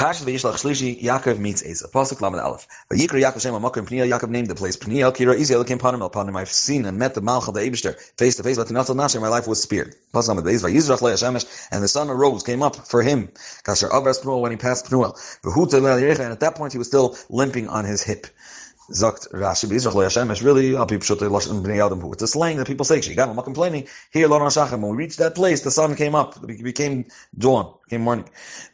Parshat Vayishlach Shlishi, Yaakov meets Esav. Pasuk Lamed Aleph. Vayikra Yaakov Shem Amakim Pniel, Yaakov named the place Pniel, Kira Izi Elokim Panim El Panim. I've seen and met the Malchal, the Eibishter, face to face, but Tinatel Nasher, my life was speared. Pasuk Lamed Le Hashemesh, and the sun arose, came up for him. Kasher Avras Pnuel, when he passed Pnuel. Le and at that point he was still limping on his hip. Zakt Rashi B'Yisrach Lo Hashem is really Al Pip Shutei Lashon Bnei Adam. It's a slang that people say. Shigam, I'm not complaining. Here, Lo Shachem. When we reached that place, the sun came up. It became dawn, became morning.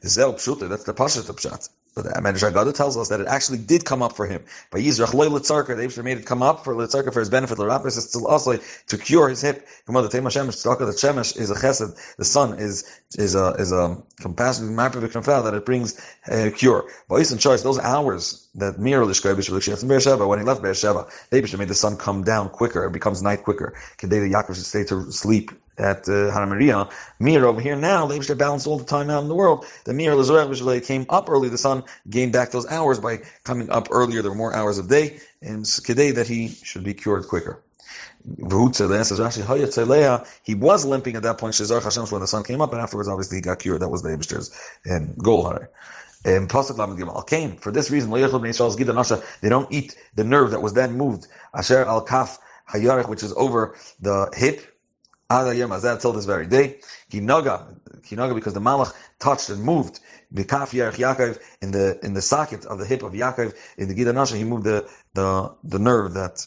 Zel Pshutei. That's the Pashat Pshat. But the Medrash Agada tells us that it actually did come up for him. By Yisrach Loy Litzarka, the Abishar made it come up for Litzarka for his benefit. L'Rapis is still also to cure his hip. Come on, the Tema Shemesh, Tzaka, the Shemesh is a chesed. The sun is is a is a compassionate mapper that it brings a cure. By Yisrael choice, those hours that Mir Lishkoy Bishul from Beersheba, when he left Beersheba, the Abishar made the sun come down quicker. It becomes night quicker. Kedei the Yaakov should stay to sleep at uh, Hana Maria. Mir over here now, they should balance all the time out in the world. The Mir Lazareh came up early. The sun gained back those hours by coming up earlier. There were more hours of day, and Kedei that he should be cured quicker. He was limping at that point, Shazar Hashem, when the sun came up, and afterwards, obviously, he got cured. That was the Abishter's and goal. And Pasuk Lamed Gimel came for this reason. They don't eat the nerve that was then moved. Asher al Kaf Hayarech, which is over the hip, until this very day. Kinaga, kinaga, because the Malach touched and moved the kaf Yerech Yaakov in the in the socket of the hip of Yaakov in the Gida Nasha, he moved the the the nerve that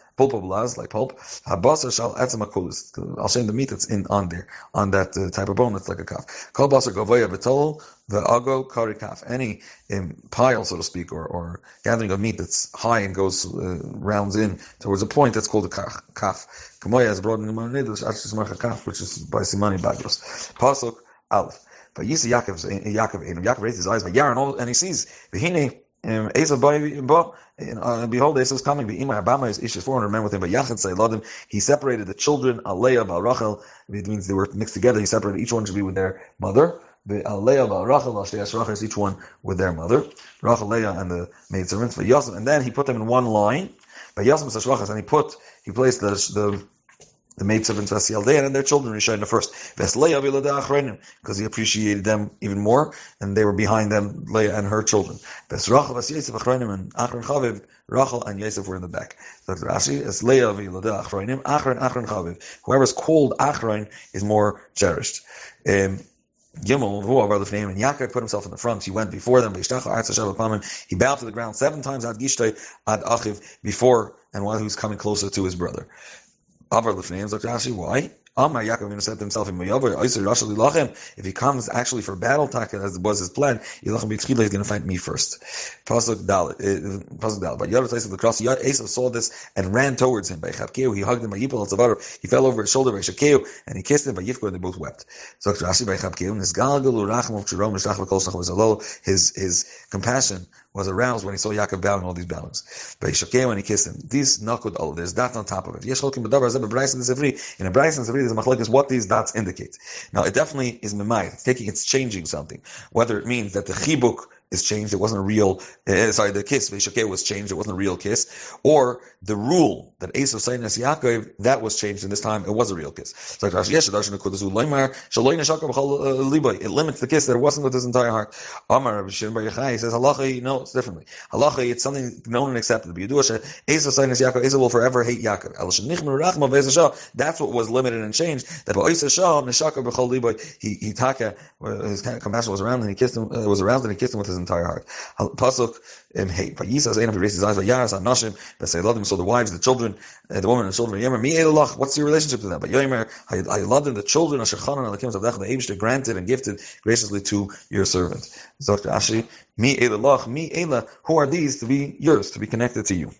pulpa blaz, like pulp. Habasar shal etzemakulis. I'll show you the meat that's in on there, on that uh, type of bone that's like a calf. Kol basar gavoya v'tol ago kari kaf. Any um, pile, so to speak, or, or gathering of meat that's high and goes uh, rounds in towards a point that's called a kaf. Kamoya is brought in the kaf, which is by Simani Bagros. Pasuk Aleph. But Yisa Yaakov, Yaakov, Yaakov raised his eyes, but Yaron, and he sees, Vihine, um, uh, behold, Esau is coming. Be'imah Abama is Ish 400 men with him. But Yachid Sayladim, he separated the children, Aleah, Bal Rachel. It means they were mixed together. He separated each one should be with their mother. The Aleah, Bal Rachel, Ashlias Rachel is each one with their mother. Rachel, Leah, and the maidservants. And then he put them in one line. But Yosef Sashwachas, and he put, he placed the, the the maidservants Vasiyaldean and their children Rishayna first. Because he appreciated them even more, and they were behind them, Leah and her children. And Rachel and Yosef were in the back. Rashi is Leah v'Yiladeh Achronim, Achron Achron Chaviv. Whoever's called Achron is more cherished. Um, Gimel, name, and Yaakov put himself in the front. He went before them. He bowed to the ground seven times ad Gishtay ad Achiv before and while he was coming closer to his brother. Avar Dr. Rashi, why? Amar Yaakov said to himself, if he comes actually for battle, as was his plan, he's going to fight me first. Pasuk Dalit. Eh, Pasuk Dalit. But Yad place of the cross, Esav saw this and ran towards him. By Chavkeu, he hugged him. By Yipol He fell over his shoulder by Shakeu, and he kissed him. By Yifko, and they both wept. So Rashi by Chavkeu, his his compassion was aroused when he saw Yaakov bowing all these bowings. But Shakeu, when he kissed him, these nakud all there's dots on top of it. Yesh Cholkim B'davar Zeb Sefri. In a Sefri, there's a what these dots indicate. Now, it definitely is memai. It's taking, it's changing something. Whether it means that the chibuk is changed. It wasn't a real, uh, sorry, the kiss, Veshakeh was changed. It wasn't a real kiss. Or the rule that Esav saying as Yaakov, that was changed, and this time it was a real kiss. So it limits the kiss that wasn't with his entire heart. Amar Shimon Bar he says, Halacha, no, it's differently. Halacha, it's something known and accepted. Esav saying as Yaakov, Esav will forever hate Yaakov. That's what was limited and changed. That he, he taka, his compassion was around and he kissed him, uh, was around and he kissed him with his entire heart. Pasuk im hey. Vayisas Einav raised his eyes. Vayaras Anashim. V'Seiladim. So the wives, the children, uh, the woman and the children. Yemer mi elach. What's your relationship to them? But Yomer Hayiladim, the children. Asher Chanan Alakim Zavdach. The Eibush granted and gifted graciously to your servant. Dr. Ashi. Mi elach. Mi ela. Who are these to be yours, to be connected to you?